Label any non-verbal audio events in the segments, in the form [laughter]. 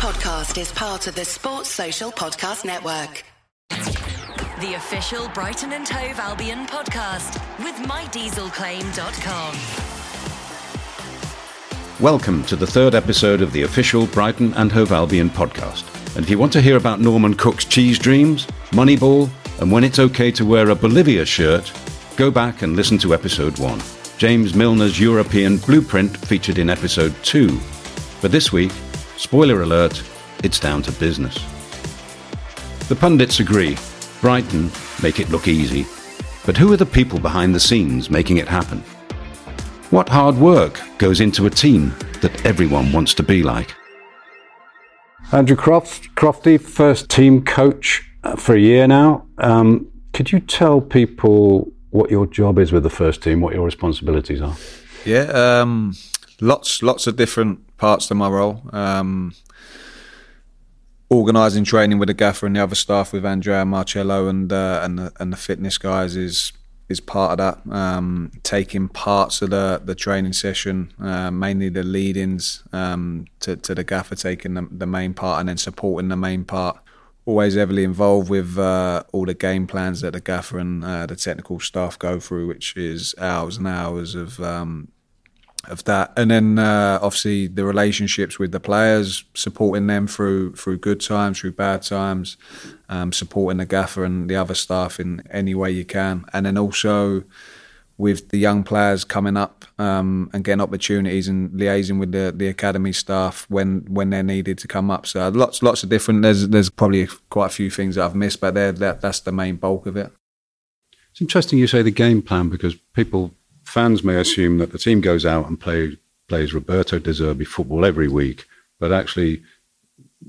podcast is part of the Sports Social Podcast Network. The official Brighton and Hove Albion podcast with mydieselclaim.com. Welcome to the third episode of the official Brighton and Hove Albion podcast. And if you want to hear about Norman Cook's cheese dreams, Moneyball, and when it's okay to wear a Bolivia shirt, go back and listen to episode one. James Milner's European blueprint featured in episode two. But this week, spoiler alert, it's down to business. The pundits agree Brighton make it look easy. But who are the people behind the scenes making it happen? What hard work goes into a team that everyone wants to be like? Andrew Crofts, Crofty, first team coach uh, for a year now. Um, could you tell people what your job is with the first team, what your responsibilities are? Yeah, um, lots, lots of different parts to my role. Um, organising training with the gaffer and the other staff with Andrea Marcello and uh, and the, and the fitness guys is is part of that. Um, taking parts of the, the training session, uh, mainly the lead-ins um, to, to the gaffer, taking the, the, main part and then supporting the main part. Always heavily involved with uh, all the game plans that the gaffer and uh, the technical staff go through, which is hours and hours of um, of that, and then uh, obviously the relationships with the players, supporting them through through good times, through bad times, um, supporting the gaffer and the other staff in any way you can, and then also with the young players coming up um, and getting opportunities and liaising with the, the academy staff when when they're needed to come up. So lots lots of different. There's there's probably quite a few things that I've missed, but that that's the main bulk of it. It's interesting you say the game plan because people fans may assume that the team goes out and play, plays Roberto De Zerbi football every week, but actually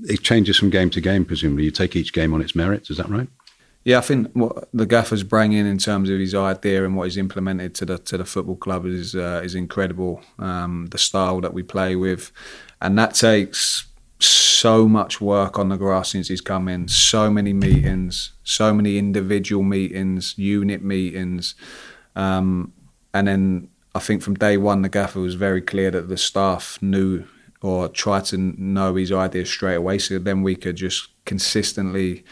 it changes from game to game, presumably. You take each game on its merits, is that right? Yeah, I think what the gaffer's bringing in terms of his idea and what he's implemented to the to the football club is uh, is incredible. Um, the style that we play with, and that takes so much work on the grass since he's come in. So many meetings, so many individual meetings, unit meetings, um, and then I think from day one, the gaffer was very clear that the staff knew or tried to know his ideas straight away. So then we could just consistently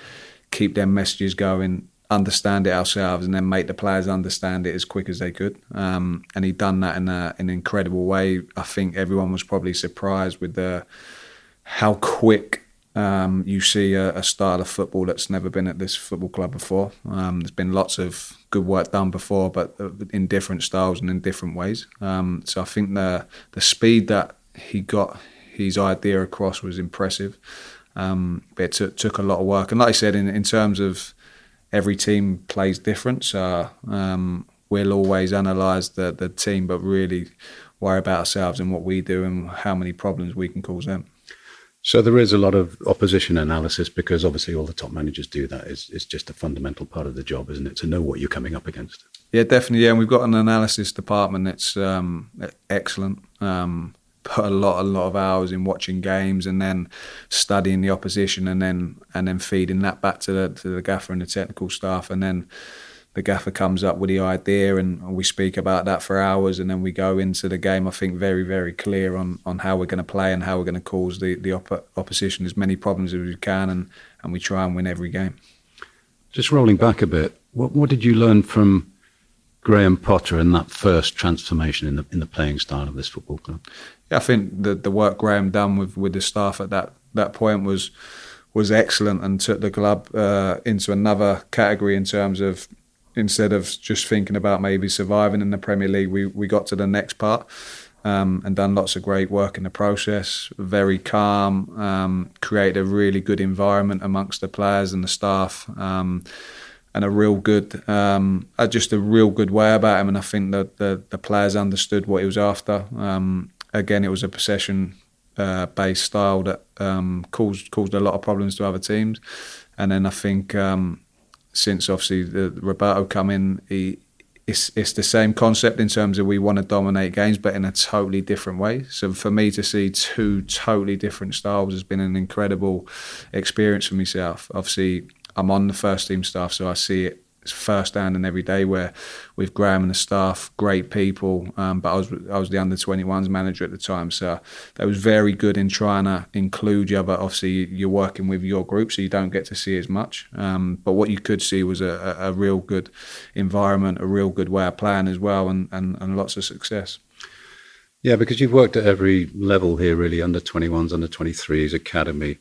keep their messages going, understand it ourselves, and then make the players understand it as quick as they could. Um, and he'd done that in, a, in an incredible way. I think everyone was probably surprised with the how quick um, you see a, a, style of football that's never been at this football club before. Um, there's been lots of good work done before, but uh, in different styles and in different ways. Um, so I think the the speed that he got his idea across was impressive. Um, but it t- took a lot of work, and like I said, in, in terms of every team plays different, so um, we'll always analyse the the team, but really worry about ourselves and what we do and how many problems we can cause them. So there is a lot of opposition analysis because obviously all the top managers do that. It's, it's just a fundamental part of the job, isn't it, to know what you're coming up against? Yeah, definitely. Yeah, and we've got an analysis department that's um, excellent. Um, put a lot, a lot of hours in watching games and then studying the opposition and then and then feeding that back to the to the gaffer and the technical staff and then the gaffer comes up with the idea and we speak about that for hours and then we go into the game I think very very clear on on how we're going to play and how we're going to cause the the op- opposition as many problems as we can and and we try and win every game. Just rolling back a bit what what did you learn from Graham Potter and that first transformation in the in the playing style of this football club? Yeah I think the the work Graham done with with the staff at that that point was was excellent and took the club uh, into another category in terms of instead of just thinking about maybe surviving in the Premier League, we, we got to the next part um, and done lots of great work in the process. Very calm, um, created a really good environment amongst the players and the staff. Um, and a real good, um, uh, just a real good way about him, and I think that the, the players understood what he was after. Um, again, it was a possession uh, based style that um, caused caused a lot of problems to other teams, and then I think um, since obviously the Roberto come in, he, it's it's the same concept in terms of we want to dominate games, but in a totally different way. So for me to see two totally different styles has been an incredible experience for myself. Obviously, I'm on the first team staff, so I see it first hand and every day where with Graham and the staff, great people. Um, but I was I was the under 21s manager at the time, so that was very good in trying to include you. But obviously you're working with your group, so you don't get to see as much. Um, but what you could see was a, a, real good environment, a real good way of playing as well, and, and, and lots of success. Yeah, because you've worked at every level here, really, under 21s, under 23s, academy.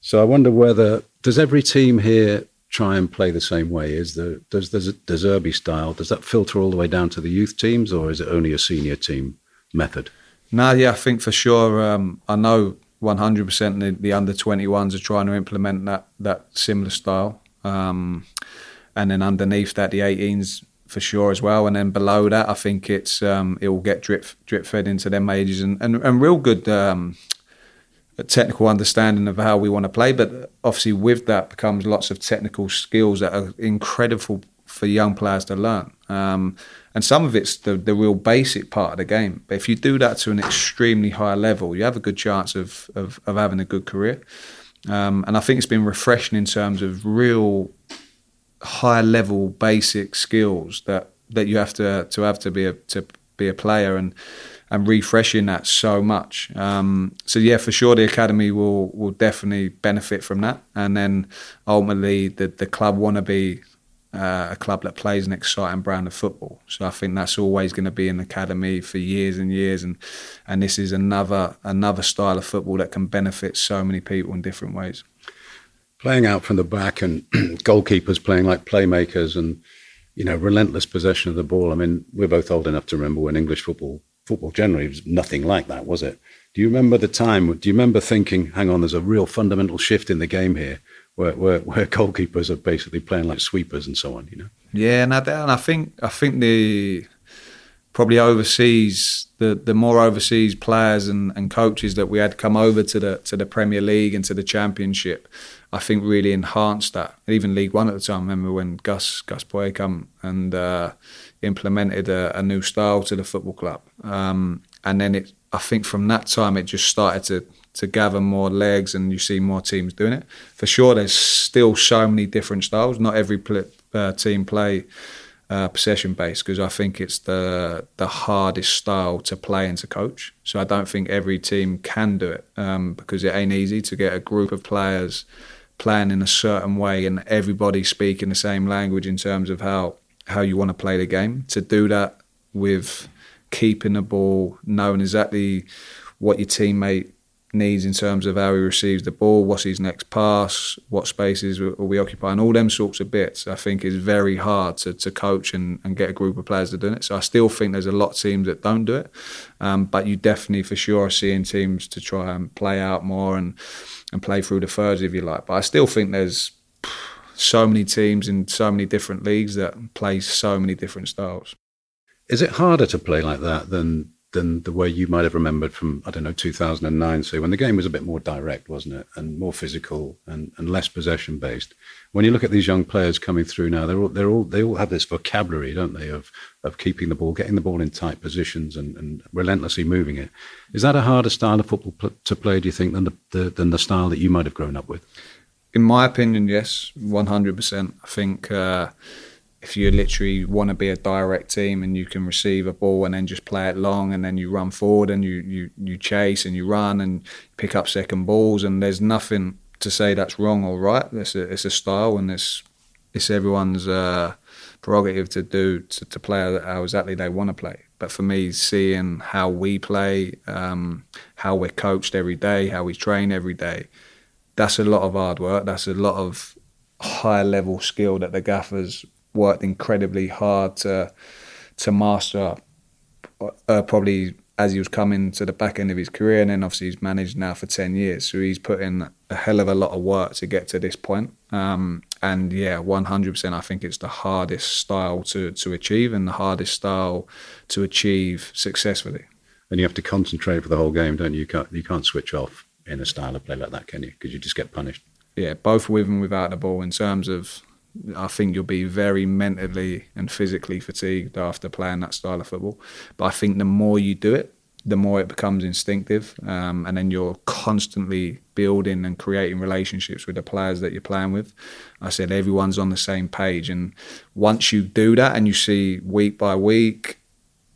So I wonder whether does every team here try and play the same way? Is the does does the De Zerbi style does that filter all the way down to the youth teams, or is it only a senior team method? No, yeah, I think for sure. Um, I know 100% the, the under 21s are trying to implement that that similar style, um, and then underneath that, the 18s for sure as well. And then below that, I think it's um, it will get drip drip fed into them ages and and, and real good. Technical understanding of how we want to play. But obviously, with that becomes lots of technical skills that are incredible for young players to learn. Um, and some of it's the, the real basic part of the game. But if you do that to an extremely high level, you have a good chance of, of, of having a good career. Um, and I think it's been refreshing in terms of real high level basic skills that, that you have to to have to be a to be a player and and refreshing that so much. Um, so yeah, for sure, the academy will will definitely benefit from that, and then ultimately the the club want to be uh, a club that plays an exciting brand of football. So I think that's always going to be an academy for years and years, and and this is another another style of football that can benefit so many people in different ways. Playing out from the back and [clears throat] goalkeepers playing like playmakers and you know relentless possession of the ball. I mean, we're both old enough to remember when English football football generally was nothing like that, was it? Do you remember the time? Do you remember thinking, hang on, there's a real fundamental shift in the game here where, where, where [laughs] goalkeepers are basically playing like sweepers and so on, you know? Yeah, and I, and I think I think the probably overseas the the more overseas players and, and coaches that we had come over to the to the Premier League and to the Championship, I think really enhanced that. Even League One at the time. I remember when Gus Gus Poyet come and uh, implemented a, a, new style to the football club. Um, and then it, I think from that time it just started to to gather more legs, and you see more teams doing it. For sure, there's still so many different styles. Not every pl- uh, team play uh, possession based because I think it's the the hardest style to play and to coach. So I don't think every team can do it um, because it ain't easy to get a group of players playing in a certain way and everybody speaking the same language in terms of how how you want to play the game. To do that with keeping the ball, knowing exactly what your teammate needs in terms of how he receives the ball, what's his next pass, what spaces will we occupy, and all them sorts of bits, I think is very hard to, to coach and, and get a group of players to do it. So I still think there's a lot of teams that don't do it, um, but you definitely for sure are seeing teams to try and play out more and and play through the thirds if you like. But I still think there's so many teams in so many different leagues that play so many different styles. Is it harder to play like that than than the way you might have remembered from I don't know 2009? So when the game was a bit more direct, wasn't it, and more physical and, and less possession based. When you look at these young players coming through now, they're all they're all they all have this vocabulary, don't they, of of keeping the ball, getting the ball in tight positions, and, and relentlessly moving it. Is that a harder style of football pl- to play? Do you think than the, the than the style that you might have grown up with? In my opinion, yes, one hundred percent. I think uh, if you literally want to be a direct team and you can receive a ball and then just play it long and then you run forward and you you you chase and you run and pick up second balls and there's nothing to say that's wrong or right. It's a, it's a style and it's it's everyone's uh, prerogative to do to, to play how exactly they want to play. But for me, seeing how we play, um, how we're coached every day, how we train every day that's a lot of hard work. That's a lot of high level skill that the gaffers worked incredibly hard to to master. Uh, probably as he was coming to the back end of his career, and then obviously he's managed now for ten years, so he's put in a hell of a lot of work to get to this point. Um, and yeah, one hundred percent, I think it's the hardest style to to achieve, and the hardest style to achieve successfully. And you have to concentrate for the whole game, don't you? You can't, you can't switch off in a style of play like that, can you? Because you just get punished. Yeah, both with and without the ball. In terms of, I think you'll be very mentally and physically fatigued after playing that style of football. But I think the more you do it, the more it becomes instinctive, um, and then you're constantly building and creating relationships with the players that you're playing with. I said everyone's on the same page, and once you do that, and you see week by week,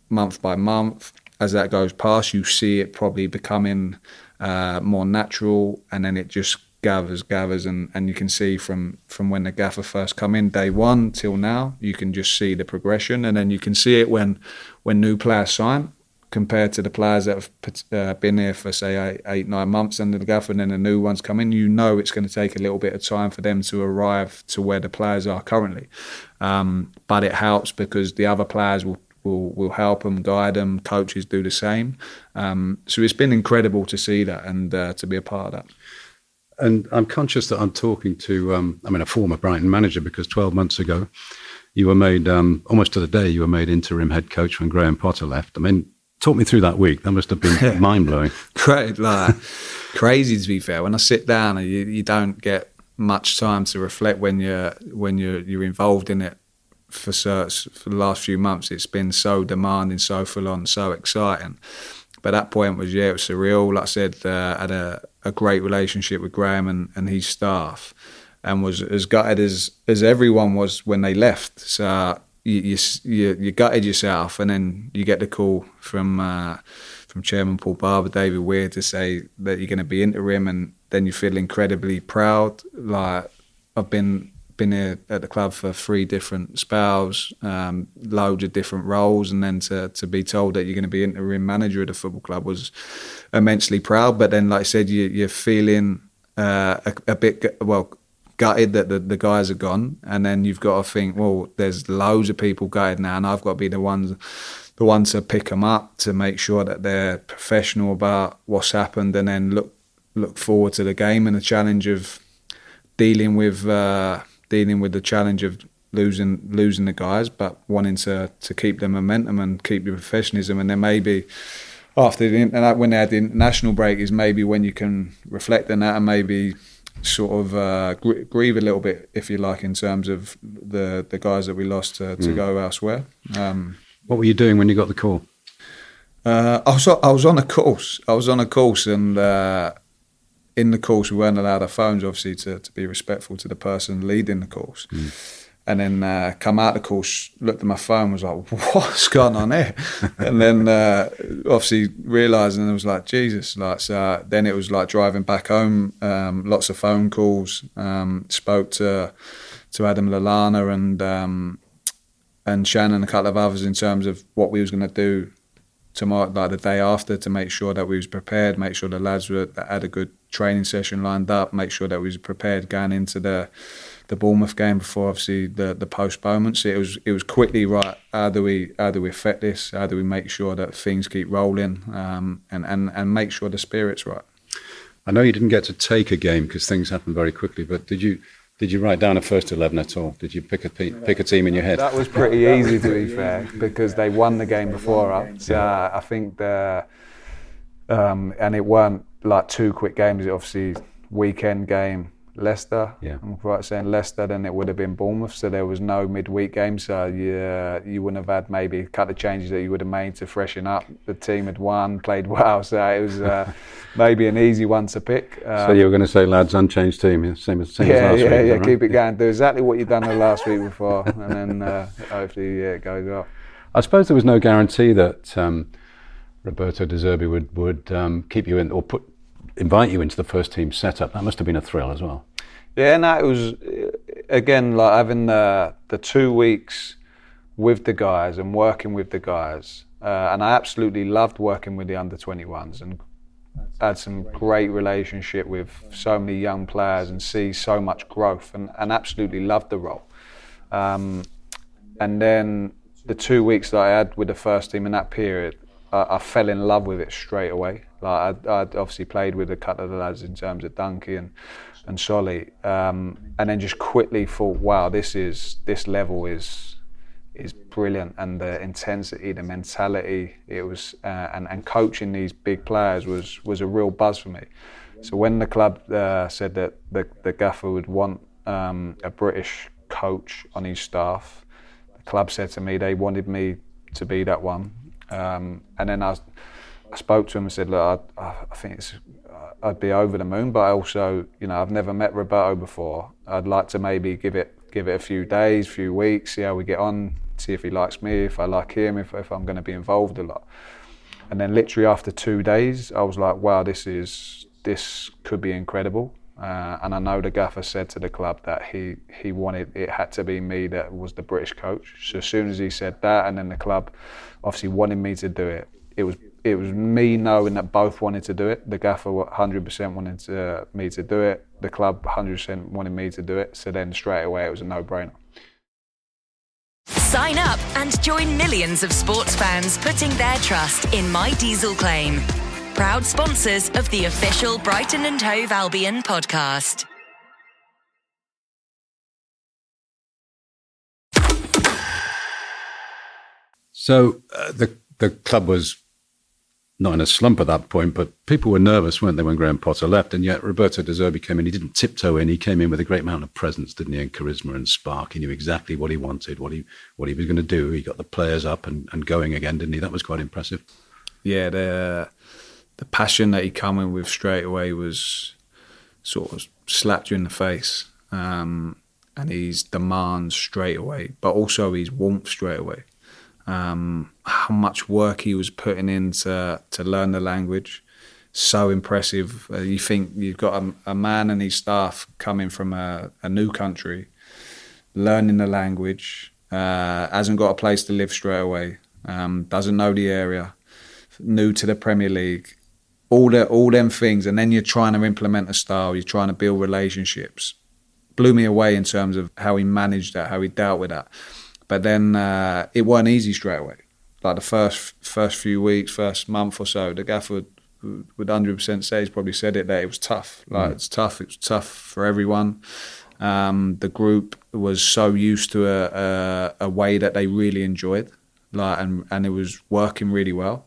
month by month, as that goes past, you see it probably becoming uh, more natural, and then it just gathers, gathers, and, and you can see from from when the gaffer first come in day one till now, you can just see the progression, and then you can see it when when new players sign compared to the players that have uh, been here for say eight, eight, nine months under the gaffer, and then the new ones come in. You know it's going to take a little bit of time for them to arrive to where the players are currently, um, but it helps because the other players will. Will, will help them, guide them. Coaches do the same. Um, so it's been incredible to see that and uh, to be a part of that. And I'm conscious that I'm talking to, um, I mean, a former Brighton manager because 12 months ago, you were made, um, almost to the day, you were made interim head coach when Graham Potter left. I mean, talk me through that week. That must have been [laughs] mind blowing. Great, like, crazy to be fair. When I sit down, you, you don't get much time to reflect when you're when you're you're involved in it for certs for the last few months. It's been so demanding, so full on, so exciting. But that point was yeah, it was surreal. Like I said, uh, had a a great relationship with Graham and, and his staff, and was as gutted as as everyone was when they left. So you you, you gutted yourself, and then you get the call from uh, from Chairman Paul Barber, David Weir, to say that you're going to be interim, and then you feel incredibly proud. Like I've been been here at the club for three different spells, um, loads of different roles, and then to, to be told that you're going to be interim manager of the football club was immensely proud. But then, like I said, you, are feeling uh, a, a, bit well gutted that the, the guys are gone, and then you've got to think, well, there's loads of people gutted now, and I've got to be the ones. The ones to pick them up to make sure that they're professional about what's happened, and then look look forward to the game and the challenge of dealing with uh, dealing with the challenge of losing losing the guys, but wanting to to keep the momentum and keep the professionalism, and then maybe after the when they had the international break is maybe when you can reflect on that and maybe sort of uh, grieve a little bit, if you like, in terms of the the guys that we lost to, to mm. go elsewhere. Um, what were you doing when you got the call? Uh, I was I was on a course. I was on a course and. Uh, in the course, we weren't allowed our phones, obviously, to, to be respectful to the person leading the course. Mm. And then uh, come out of the course, looked at my phone, was like, [laughs] "What's going on here?" [laughs] and then uh, obviously realising it was like Jesus. Like so, uh, then it was like driving back home. Um, lots of phone calls. Um, spoke to to Adam Lallana and um, and Shannon, and a couple of others in terms of what we was going to do tomorrow, like the day after, to make sure that we was prepared, make sure the lads were had a good training session lined up, make sure that we was prepared going into the the Bournemouth game before obviously the the postponement. So it was it was quickly right. How do we how do we affect this? How do we make sure that things keep rolling um, and and and make sure the spirit's right? I know you didn't get to take a game because things happen very quickly, but did you? Did you write down a first eleven at all? Did you pick a pick a team in your head? That was pretty easy to be fair because they won the game before us. Uh, I think the um, and it weren't like two quick games. Obviously, weekend game Leicester. Yeah. I'm right saying Leicester, then it would have been Bournemouth. So there was no midweek game. So yeah, you wouldn't have had maybe a couple of changes that you would have made to freshen up. The team had won, [laughs] played well. So it was uh, [laughs] maybe an easy one to pick. Um, so you were going to say, lads, unchanged team, same as, same yeah, as last yeah, week. Yeah, yeah, keep it going. Do exactly what you've done the last week before, and then uh, hopefully yeah, it goes well. I suppose there was no guarantee that. Um, Roberto De Zerbi would would um, keep you in or put invite you into the first team setup. That must have been a thrill as well. Yeah, no, it was again like having the the two weeks with the guys and working with the guys, uh, and I absolutely loved working with the under 21s and had some great relationship with so many young players and see so much growth and, and absolutely loved the role. Um, and then the two weeks that I had with the first team in that period, I, I fell in love with it straight away. Like I'd, I'd, obviously played with a couple of the lads in terms of Dunkey and and Solly, um, and then just quickly thought, wow, this is this level is is brilliant, and the intensity, the mentality, it was, uh, and and coaching these big players was was a real buzz for me. So when the club uh, said that the, the gaffer would want um, a British coach on his staff, the club said to me they wanted me to be that one. Um, and then I, I spoke to him and said, look, I, I think it's, I'd be over the moon, but I also, you know, I've never met Roberto before. I'd like to maybe give it give it a few days, few weeks, see how we get on, see if he likes me, if I like him, if, if I'm going to be involved a lot. And then literally after two days, I was like, wow, this is this could be incredible. Uh, and I know the gaffer said to the club that he, he wanted it had to be me that was the British coach. So as soon as he said that, and then the club obviously wanted me to do it, it was it was me knowing that both wanted to do it. The gaffer 100% wanted to, me to do it. The club 100% wanted me to do it. So then straight away it was a no-brainer. Sign up and join millions of sports fans putting their trust in My Diesel Claim. Proud sponsors of the official Brighton and Hove Albion podcast. So uh, the the club was not in a slump at that point, but people were nervous, weren't they, when Graham Potter left? And yet Roberto De Zerbi came in. He didn't tiptoe in. He came in with a great amount of presence, didn't he, and charisma and spark. He knew exactly what he wanted, what he what he was going to do. He got the players up and, and going again, didn't he? That was quite impressive. Yeah, the the passion that he came in with straight away was sort of slapped you in the face. Um, and his demands straight away, but also his warmth straight away um, how much work he was putting in to, to learn the language. So impressive. Uh, you think you've got a, a, man and his staff coming from a, a new country, learning the language, uh, hasn't got a place to live straight away, um, doesn't know the area, new to the Premier League, all the all them things, and then you're trying to implement a style, you're trying to build relationships. Blew me away in terms of how he managed that, how he dealt with that. But then uh, it wasn't easy straight away. Like the first first few weeks, first month or so, the gaffer would, would 100% say, he's probably said it, that it was tough. Like mm. it's tough, it was tough for everyone. Um, the group was so used to a, a, a, way that they really enjoyed, like, and, and it was working really well.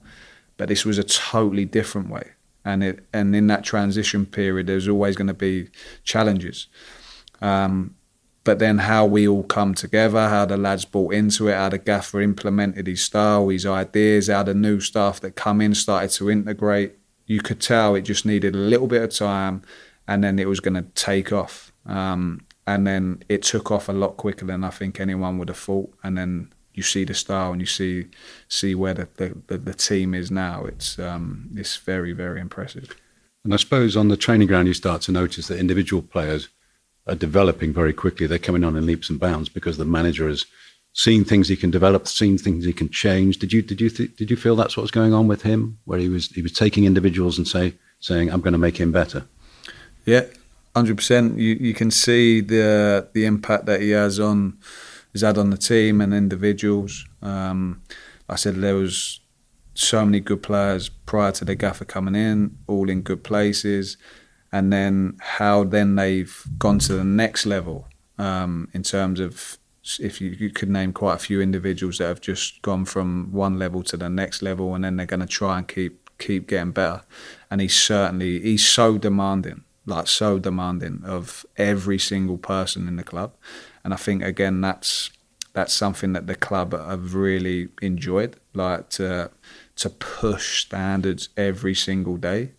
But this was a totally different way. And it and in that transition period, there's always going to be challenges. Um, but then how we all come together, how the lads bought into it, how the gaffer implemented his style, his ideas, how the new staff that come in started to integrate. You could tell it just needed a little bit of time, and then it was going to take off. Um, and then it took off a lot quicker than I think anyone would have thought. And then you see the style and you see see where the, the, the team is now. It's um, it's very very impressive. And I suppose on the training ground you start to notice that individual players are developing very quickly. They're coming on in leaps and bounds because the manager has seen things he can develop, seen things he can change. Did you did you th- did you feel that's what was going on with him, where he was he was taking individuals and say saying I'm going to make him better? Yeah, hundred percent. You you can see the the impact that he has on has had on the team and individuals. Um, I said there was so many good players prior to the gaffer coming in, all in good places. And then how then they've gone to the next level um, in terms of if you, you, could name quite a few individuals that have just gone from one level to the next level and then they're going to try and keep keep getting better. And he's certainly he's so demanding like so demanding of every single person in the club and I think again that's that's something that the club have really enjoyed like to to push standards every single day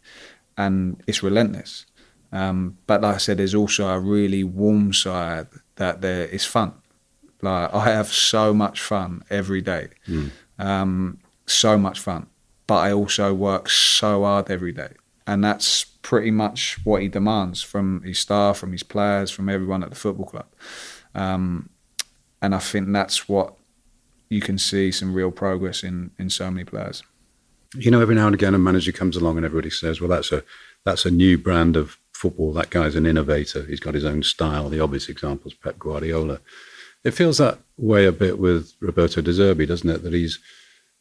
and it's relentless. Um, but like I said, there's also a really warm side that there is fun. Like I have so much fun every day, mm. um, so much fun. But I also work so hard every day, and that's pretty much what he demands from his staff, from his players, from everyone at the football club. Um, and I think that's what you can see some real progress in in so many players you know, every now and again, a manager comes along and everybody says, "Well, that's a that's a new brand of football. That guy's an innovator. He's got his own style." The obvious example is Pep Guardiola. It feels that way a bit with Roberto De Zerbi, doesn't it? That he's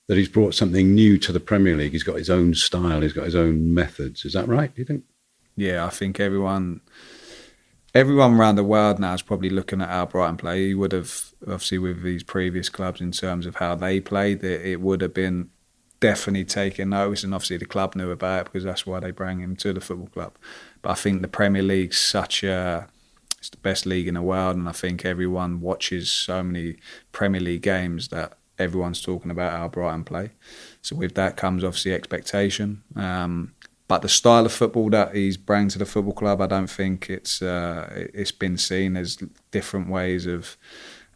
that he's brought something new to the Premier League. He's got his own style. He's got his own methods. Is that right? Do you think? Yeah, I think everyone everyone around the world now is probably looking at how Brighton play. He would have obviously with these previous clubs in terms of how they played. It, it would have been definitely taken notice, and obviously the club knew about it because that's why they bring him to the football club. But I think the Premier League's such a it's the best league in the world, and I think everyone watches so many Premier League games that everyone's talking about how Brighton play. So with that comes obviously expectation. Um, but the style of football that he's bringing to the football club, I don't think it's uh, it's been seen as different ways of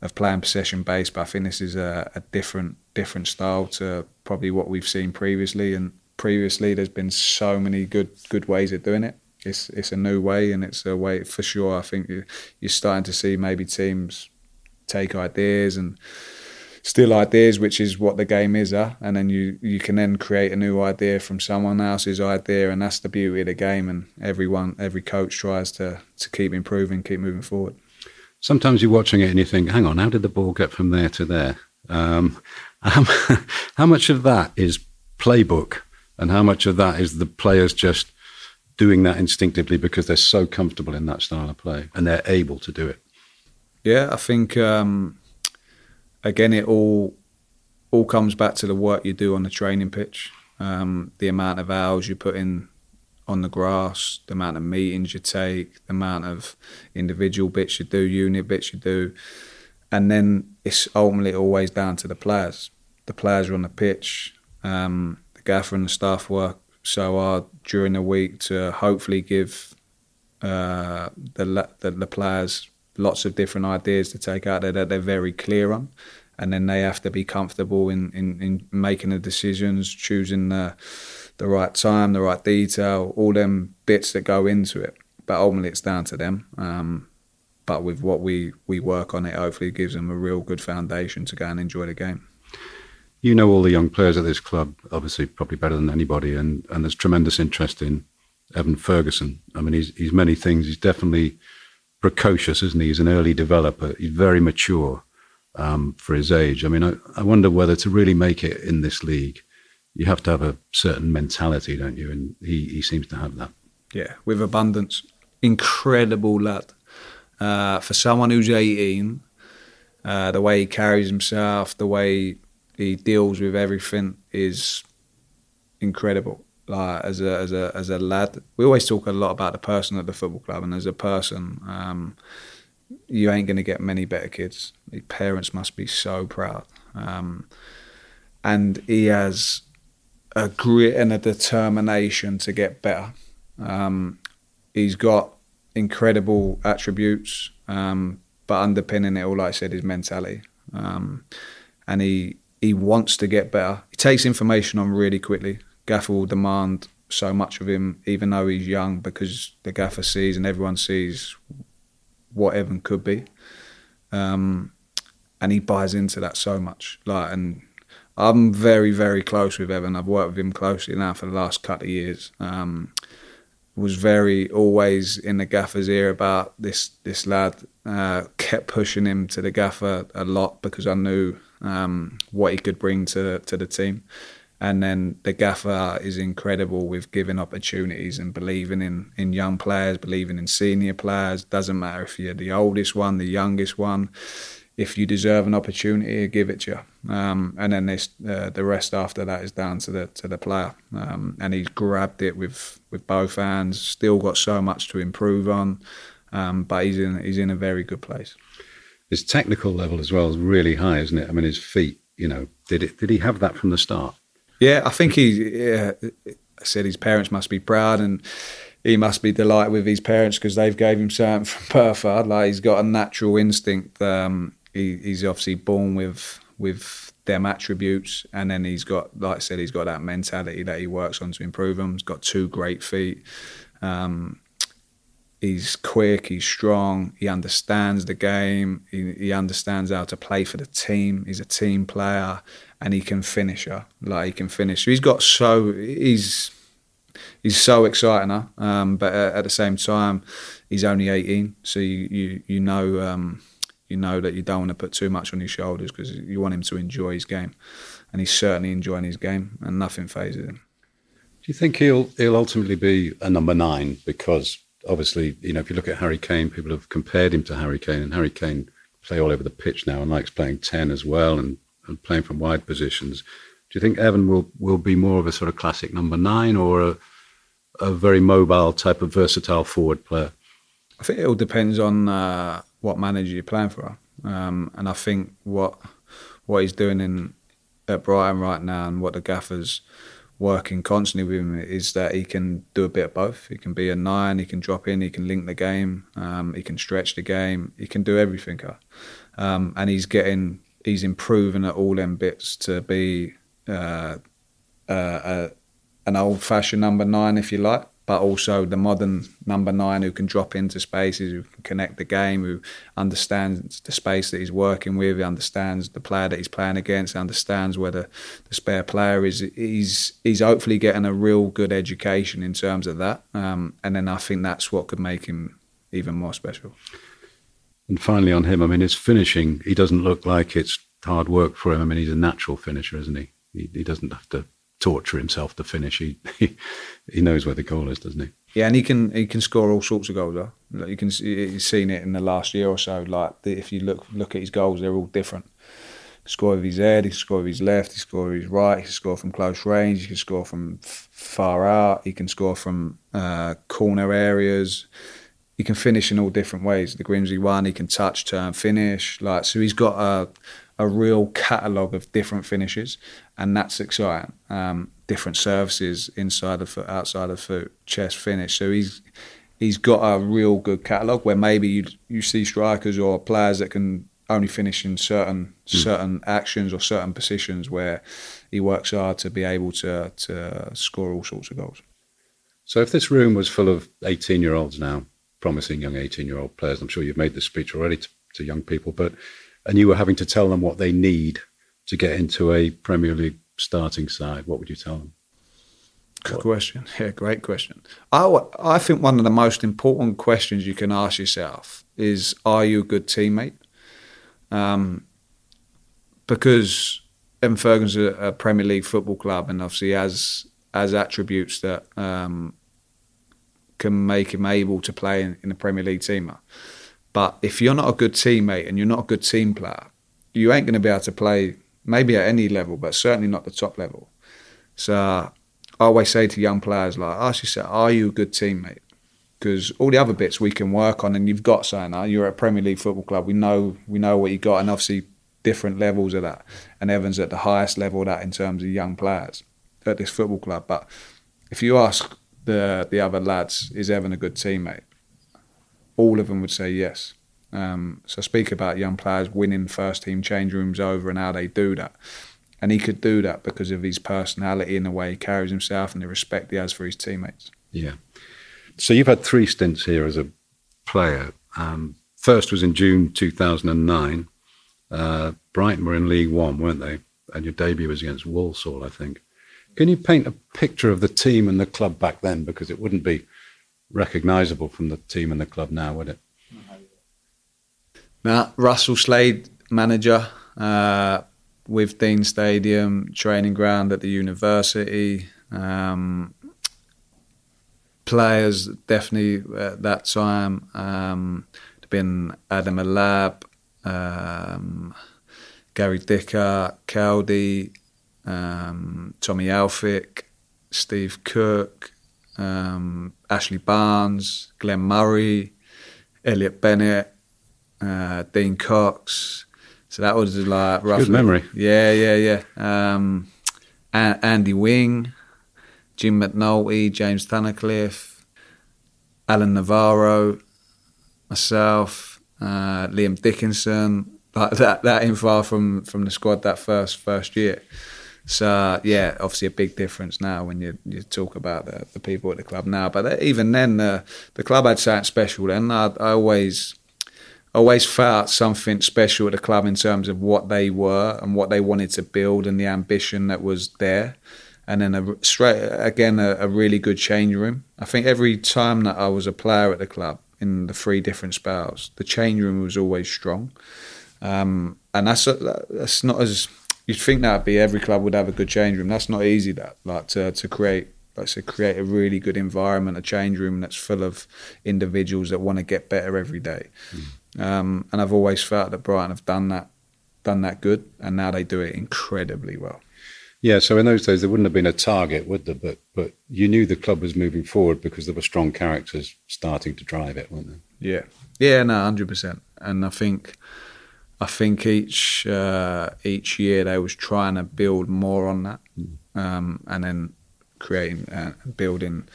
of playing possession based. But I think this is a, a different different style to probably what we've seen previously. And previously, there's been so many good good ways of doing it. It's it's a new way, and it's a way for sure. I think you're starting to see maybe teams take ideas and still ideas, which is what the game is, huh? and then you you can then create a new idea from someone else's idea, and that's the beauty of the game. And everyone, every coach tries to to keep improving, keep moving forward. Sometimes you're watching it and you think, "Hang on, how did the ball get from there to there?" Um, [laughs] how much of that is playbook, and how much of that is the players just doing that instinctively because they're so comfortable in that style of play and they're able to do it? Yeah, I think. Um, again, it all all comes back to the work you do on the training pitch, um, the amount of hours you put in on the grass, the amount of meetings you take, the amount of individual bits you do, unit bits you do, and then it's ultimately always down to the players. The players are on the pitch. Um, the gaffer and the staff work so hard during the week to hopefully give uh, the, the the players lots of different ideas to take out there that they're very clear on. And then they have to be comfortable in, in, in making the decisions, choosing the, the right time, the right detail, all them bits that go into it. But ultimately, it's down to them. Um, but with what we, we work on it, hopefully, gives them a real good foundation to go and enjoy the game. You know all the young players at this club, obviously, probably better than anybody, and, and there's tremendous interest in Evan Ferguson. I mean, he's, he's many things. He's definitely precocious, isn't he? He's an early developer. He's very mature um, for his age. I mean, I, I wonder whether to really make it in this league, you have to have a certain mentality, don't you? And he, he seems to have that. Yeah, with abundance. Incredible lad. Uh, for someone who's 18, uh, the way he carries himself, the way he deals with everything is incredible like as a as a as a lad. We always talk a lot about the person at the football club, and as a person, um, you ain't going to get many better kids. The parents must be so proud, um, and he has a grit and a determination to get better. Um, he's got incredible attributes, um, but underpinning it all, like I said, is mentality, um, and he he wants to get better. He takes information on really quickly. Gaffer will demand so much of him, even though he's young, because the Gaffer sees and everyone sees what Evan could be, um, and he buys into that so much. Like, and I'm very, very close with Evan. I've worked with him closely now for the last couple of years. Um, was very always in the gaffer's ear about this this lad. Uh, kept pushing him to the gaffer a lot because I knew um, what he could bring to to the team. And then the gaffer is incredible with giving opportunities and believing in, in young players, believing in senior players. Doesn't matter if you're the oldest one, the youngest one. If you deserve an opportunity, give it to you. Um, and then this, uh, the rest after that is down to the to the player. Um, and he's grabbed it with, with both hands. Still got so much to improve on, um, but he's in he's in a very good place. His technical level as well is really high, isn't it? I mean, his feet. You know, did it? Did he have that from the start? Yeah, I think he. Yeah, I said his parents must be proud, and he must be delighted with his parents because they've gave him something [laughs] from birth. Like he's got a natural instinct. Um, he, he's obviously born with with them attributes, and then he's got, like I said, he's got that mentality that he works on to improve them. He's got two great feet. Um, he's quick, he's strong, he understands the game, he, he, understands how to play for the team. He's a team player, and he can finish her. Like he can finish. He's got so he's he's so exciting, huh? Um, but at the same time, he's only 18, so you you, you know um, you know that you don't want to put too much on his shoulders because you want him to enjoy his game, and he's certainly enjoying his game, and nothing phases him. Do you think he'll he'll ultimately be a number nine because obviously, you know, if you look at Harry Kane, people have compared him to Harry Kane, and Harry Kane play all over the pitch now and likes playing ten as well and, and playing from wide positions. Do you think Evan will will be more of a sort of classic number nine or a a very mobile type of versatile forward player? I think it all depends on uh, what manager you're playing for, um, and I think what what he's doing in at Brighton right now, and what the gaffers working constantly with him is that he can do a bit of both. He can be a nine, he can drop in, he can link the game, um, he can stretch the game, he can do everything. Um, and he's getting, he's improving at all them bits to be uh, uh, uh, an old-fashioned number nine, if you like but also the modern number nine who can drop into spaces, who can connect the game, who understands the space that he's working with, he understands the player that he's playing against, understands where the, the spare player is. He's he's hopefully getting a real good education in terms of that, um, and then I think that's what could make him even more special. And finally, on him, I mean, his finishing, he doesn't look like it's hard work for him. I mean, he's a natural finisher, isn't he? He, he doesn't have to torture himself to finish. He, [laughs] he, he knows where the goal is, doesn't he? Yeah, and he can he can score all sorts of goals. Though. Like you can you've seen it in the last year or so. Like if you look look at his goals, they're all different. Score with his head, he can score with his left, he can score with his right, he can score from close range, he can score from far out, he can score from uh, corner areas. He can finish in all different ways. The Grimsby one, he can touch, turn, finish. Like so, he's got a a real catalogue of different finishes, and that's exciting. Um, different services inside the foot, outside of foot, chest finish. So he's he's got a real good catalogue where maybe you you see strikers or players that can only finish in certain mm. certain actions or certain positions where he works hard to be able to to score all sorts of goals. So if this room was full of 18 year olds now, promising young 18 year old players, I'm sure you've made this speech already to, to young people, but and you were having to tell them what they need to get into a Premier League starting side, what would you tell them? Good what? question. [laughs] Yeah, great question. I, I think one of the most important questions you can ask yourself is Are you a good teammate? Um, because Evan Ferguson's a, a, Premier League football club and obviously has, has attributes that um, can make him able to play in, in a Premier League team. But if you're not a good teammate and you're not a good team player, you ain't going to be able to play maybe at any level, but certainly not the top level. So I always say to young players, like, ask yourself, are you a good teammate? Because all the other bits we can work on, and you've got something. You're at a Premier League football club. We know we know what you got, and obviously different levels of that. And Evans at the highest level of that in terms of young players at this football club. But if you ask the the other lads, is Evan a good teammate? all of them would say yes. Um, so speak about young players winning first team change rooms over and how they do that. And he could do that because of his personality and the way he carries himself and the respect he has for his teammates. Yeah. So you've had three stints here as a player. Um, first was in June 2009. Uh, Brighton were in League One, weren't they? And your debut was against Walsall, I think. Can you paint a picture of the team and the club back then? Because it wouldn't be recognisable from the team and the club now, would it? Now, Russell Slade, manager uh, Withdean Stadium, training ground at the university. Um, players definitely at that time. Um, been Adam El-Abd, um, Gary Dicker, Caldy, um, Tommy Elphick, Steve Cook, um, Ashley Barnes, Glenn Murray, Elliott Bennett, uh, Dean Cox. So that was like roughly, good memory. Yeah, yeah, yeah. Um, Andy Whing, Jim McNulty, James Tunnicliffe, Alan Navarro, myself, uh, Liam Dickinson. Like that, that in far from from the squad that first first year. So yeah, obviously a big difference now when you, you talk about the, the people at the club now. But even then, uh, the club had something special. Then I, I always always felt something special at the club in terms of what they were and what they wanted to build and the ambition that was there. And then a straight again a, a really good change room. I think every time that I was a player at the club in the three different spells, the change room was always strong. Um, and that's that's not as you'd think that'd be every club would have a good change room. That's not easy. That like to to create like to create a really good environment, a change room that's full of individuals that want to get better every day. Mm. Um, and I've always felt that Brighton have done that done that good, and now they do it incredibly well. Yeah, so in those days there wouldn't have been a target, would there? But but you knew the club was moving forward because there were strong characters starting to drive it, weren't there? Yeah, yeah, no, hundred percent. And I think I think each uh, each year they was trying to build more on that, um, and then creating, uh, building,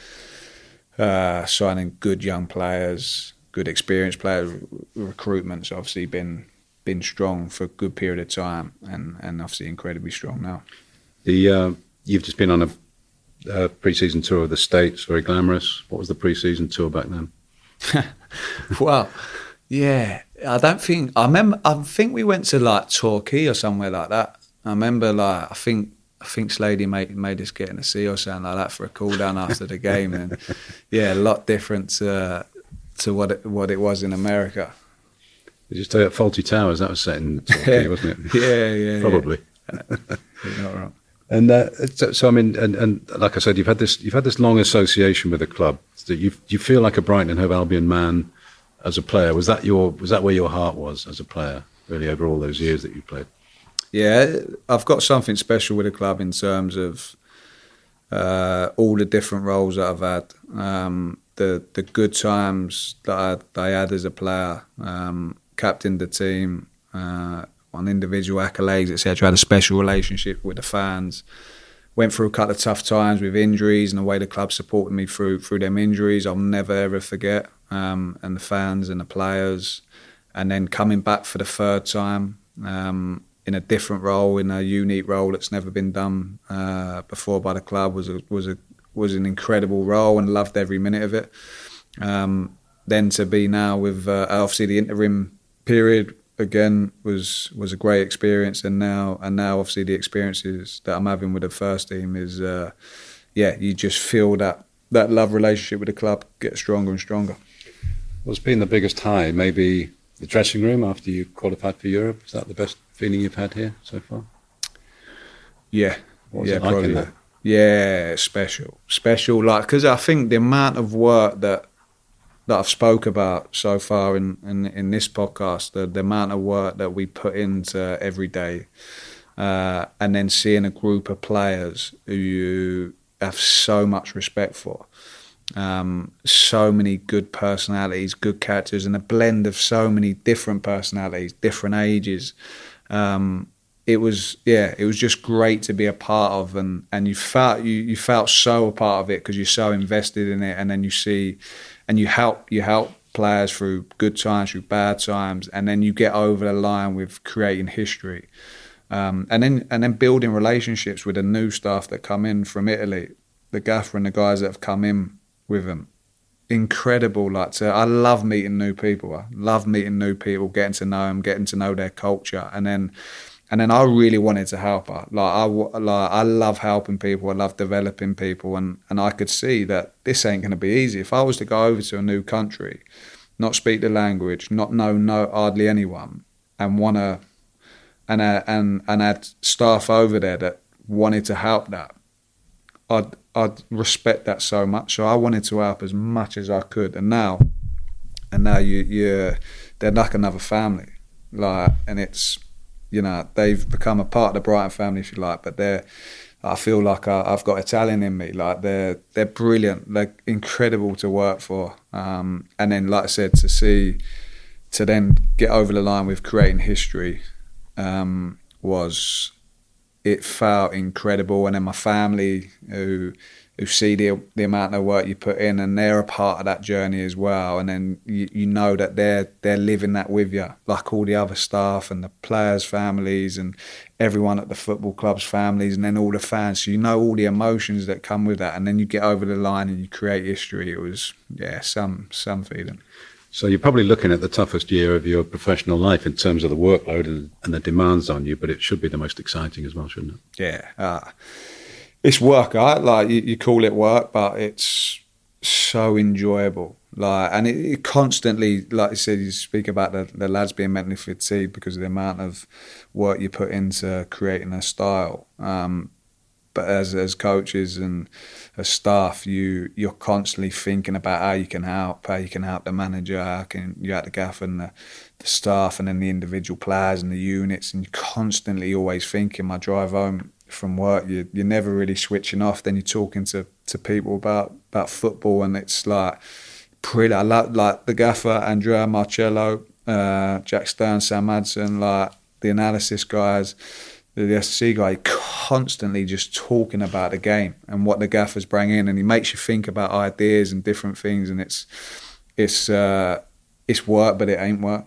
uh, signing good young players, good experienced players. Recruitment's obviously been been strong for a good period of time, and and obviously incredibly strong now. The uh, you've just been on a uh, pre-season tour of the states, very glamorous. What was the pre-season tour back then? [laughs] well, yeah, I don't think I remember. I think we went to like Torquay or somewhere like that. I remember like I think I think Slady made made us get in a sea or something like that for a cool down after the game, and yeah, a lot different to to what it, what it was in America. Did you stay at Fawlty Towers? That was set in Torquay, [laughs] wasn't it? yeah, yeah, probably. [laughs] Yeah. Not wrong. And uh, so, so, I mean, and, and like I said, you've had this you've had this long association with the club. That you you feel like a Brighton and Hove Albion man as a player. Was that your was that where your heart was as a player? Really, over all those years that you played. Yeah, I've got something special with the club in terms of uh, all the different roles that I've had. Um, the the good times that I, that I had as a player, um, captained the team, uh, on individual accolades, etc. Had a special relationship with the fans. Went through a couple of tough times with injuries and the way the club supported me through through them injuries. I'll never ever forget. Um, and the fans and the players, and then coming back for the third time um, in a different role, in a unique role that's never been done uh, before by the club was a, was a was an incredible role and loved every minute of it. Um, then to be now with uh, obviously the interim period again was was a great experience, and now and now obviously the experiences that I'm having with the first team is, uh, yeah, you just feel that that love relationship with the club get stronger and stronger. What's been the biggest high? Maybe the dressing room after you qualified for Europe. Is that the best feeling you've had here so far? Yeah, yeah, like probably. Yeah, special, special. Like because I think the amount of work that that I've spoke about so far in, in, in this podcast, the, the amount of work that we put into every day, uh, and then seeing a group of players who you have so much respect for, um, so many good personalities, good characters, and a blend of so many different personalities, different ages. Um, it was yeah, it was just great to be a part of, and, and you felt you, you felt so a part of it because you're so invested in it, and then you see and you help you help players through good times, through bad times, and then you get over the line with creating history, um, and then and then building relationships with the new staff that come in from Italy, the gaffer and the guys that have come in with them. Incredible, like to, I love meeting new people. I love meeting new people, getting to know them, getting to know their culture, and then and then I really wanted to help her. Like I, like I love helping people. I love developing people, and and I could see that this ain't going to be easy. If I was to go over to a new country, not speak the language, not know no hardly anyone, and wanna, and uh, and and had staff over there that wanted to help that, I'd I'd respect that so much. So I wanted to help as much as I could, and now, and now you you they're like another family, like, and it's you know, they've become a part of the Brighton family, if you like. But they're, I feel like I, have got Italian in me. Like they're they're brilliant. They're incredible to work for. Um, and then, like I said, to see, to then get over the line with creating history, um, was, it felt incredible. And then my family, who who see the the amount of work you put in, and they're a part of that journey as well. And then you, you know that they're they're living that with you, like all the other staff and the players' families and everyone at the football club's families, and then all the fans. So you know all the emotions that come with that, and then you get over the line and you create history. It was yeah, some some feeling. So you're probably looking at the toughest year of your professional life in terms of the workload and, and the demands on you, but it should be the most exciting as well, shouldn't it? Yeah. Uh, it's work, right? Like you, you, call it work, but it's so enjoyable. Like, and it, it, constantly, like you said, you speak about the, the lads being mentally fatigued because of the amount of work you put into creating a style. Um, but as as coaches and as staff, you you're constantly thinking about how you can help, how you can help the manager, how can you help the gaffer and the, the staff, and then the individual players and the units, and you're constantly always thinking. My drive home from work, you, you're never really switching off. Then you're talking to, to people about, about football, and it's like pretty. I like, like the gaffer, Andrea Marcello, uh, Jack Stern, Sam Madsen, like the analysis guys, the SC guy, constantly just talking about the game and what the gaffers bring in, and he makes you think about ideas and different things, and it's it's uh, it's work, but it ain't work.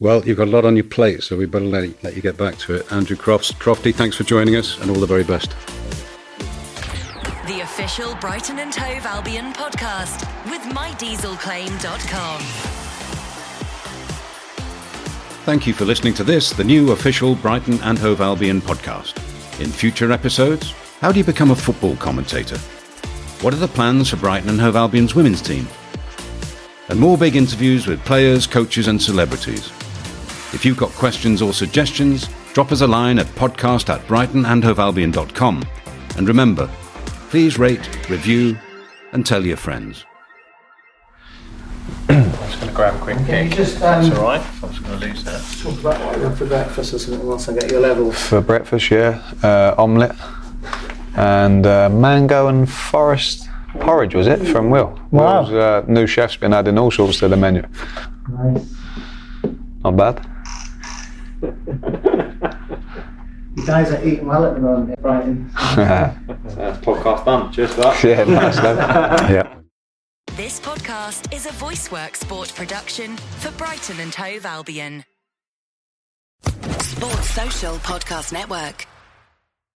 Well, you've got a lot on your plate, so we better let, let you get back to it. Andrew Crofts, Crofty, thanks for joining us, and all the very best. The official Brighton and Hove Albion podcast with mydieselclaim.com. Thank you for listening to this, the new official Brighton and Hove Albion podcast. In future episodes, how do you become a football commentator? What are the plans for Brighton and Hove Albion's women's team? And more big interviews with players, coaches, and celebrities. If you've got questions or suggestions, drop us a line at podcast at brightonandhovealbion.com. And remember, please rate, review, and tell your friends. [coughs] I'm just going to grab a quick Can just, um, That's all right. I'm just going to lose that. talk about what you have for breakfast or something whilst I get your level? For breakfast, yeah, uh, omelette and uh, mango and forest porridge was it from Will? Wow. Will's uh, new chef's been adding all sorts to the menu. Nice. Not bad. You guys are eating well at the moment eh, at Brighton. [laughs] podcast done. Cheers for that. [laughs] yeah, nice. then. [laughs] yeah. This podcast is a VoiceWorks sport production for Brighton and Hove Albion. Sports Social Podcast Network.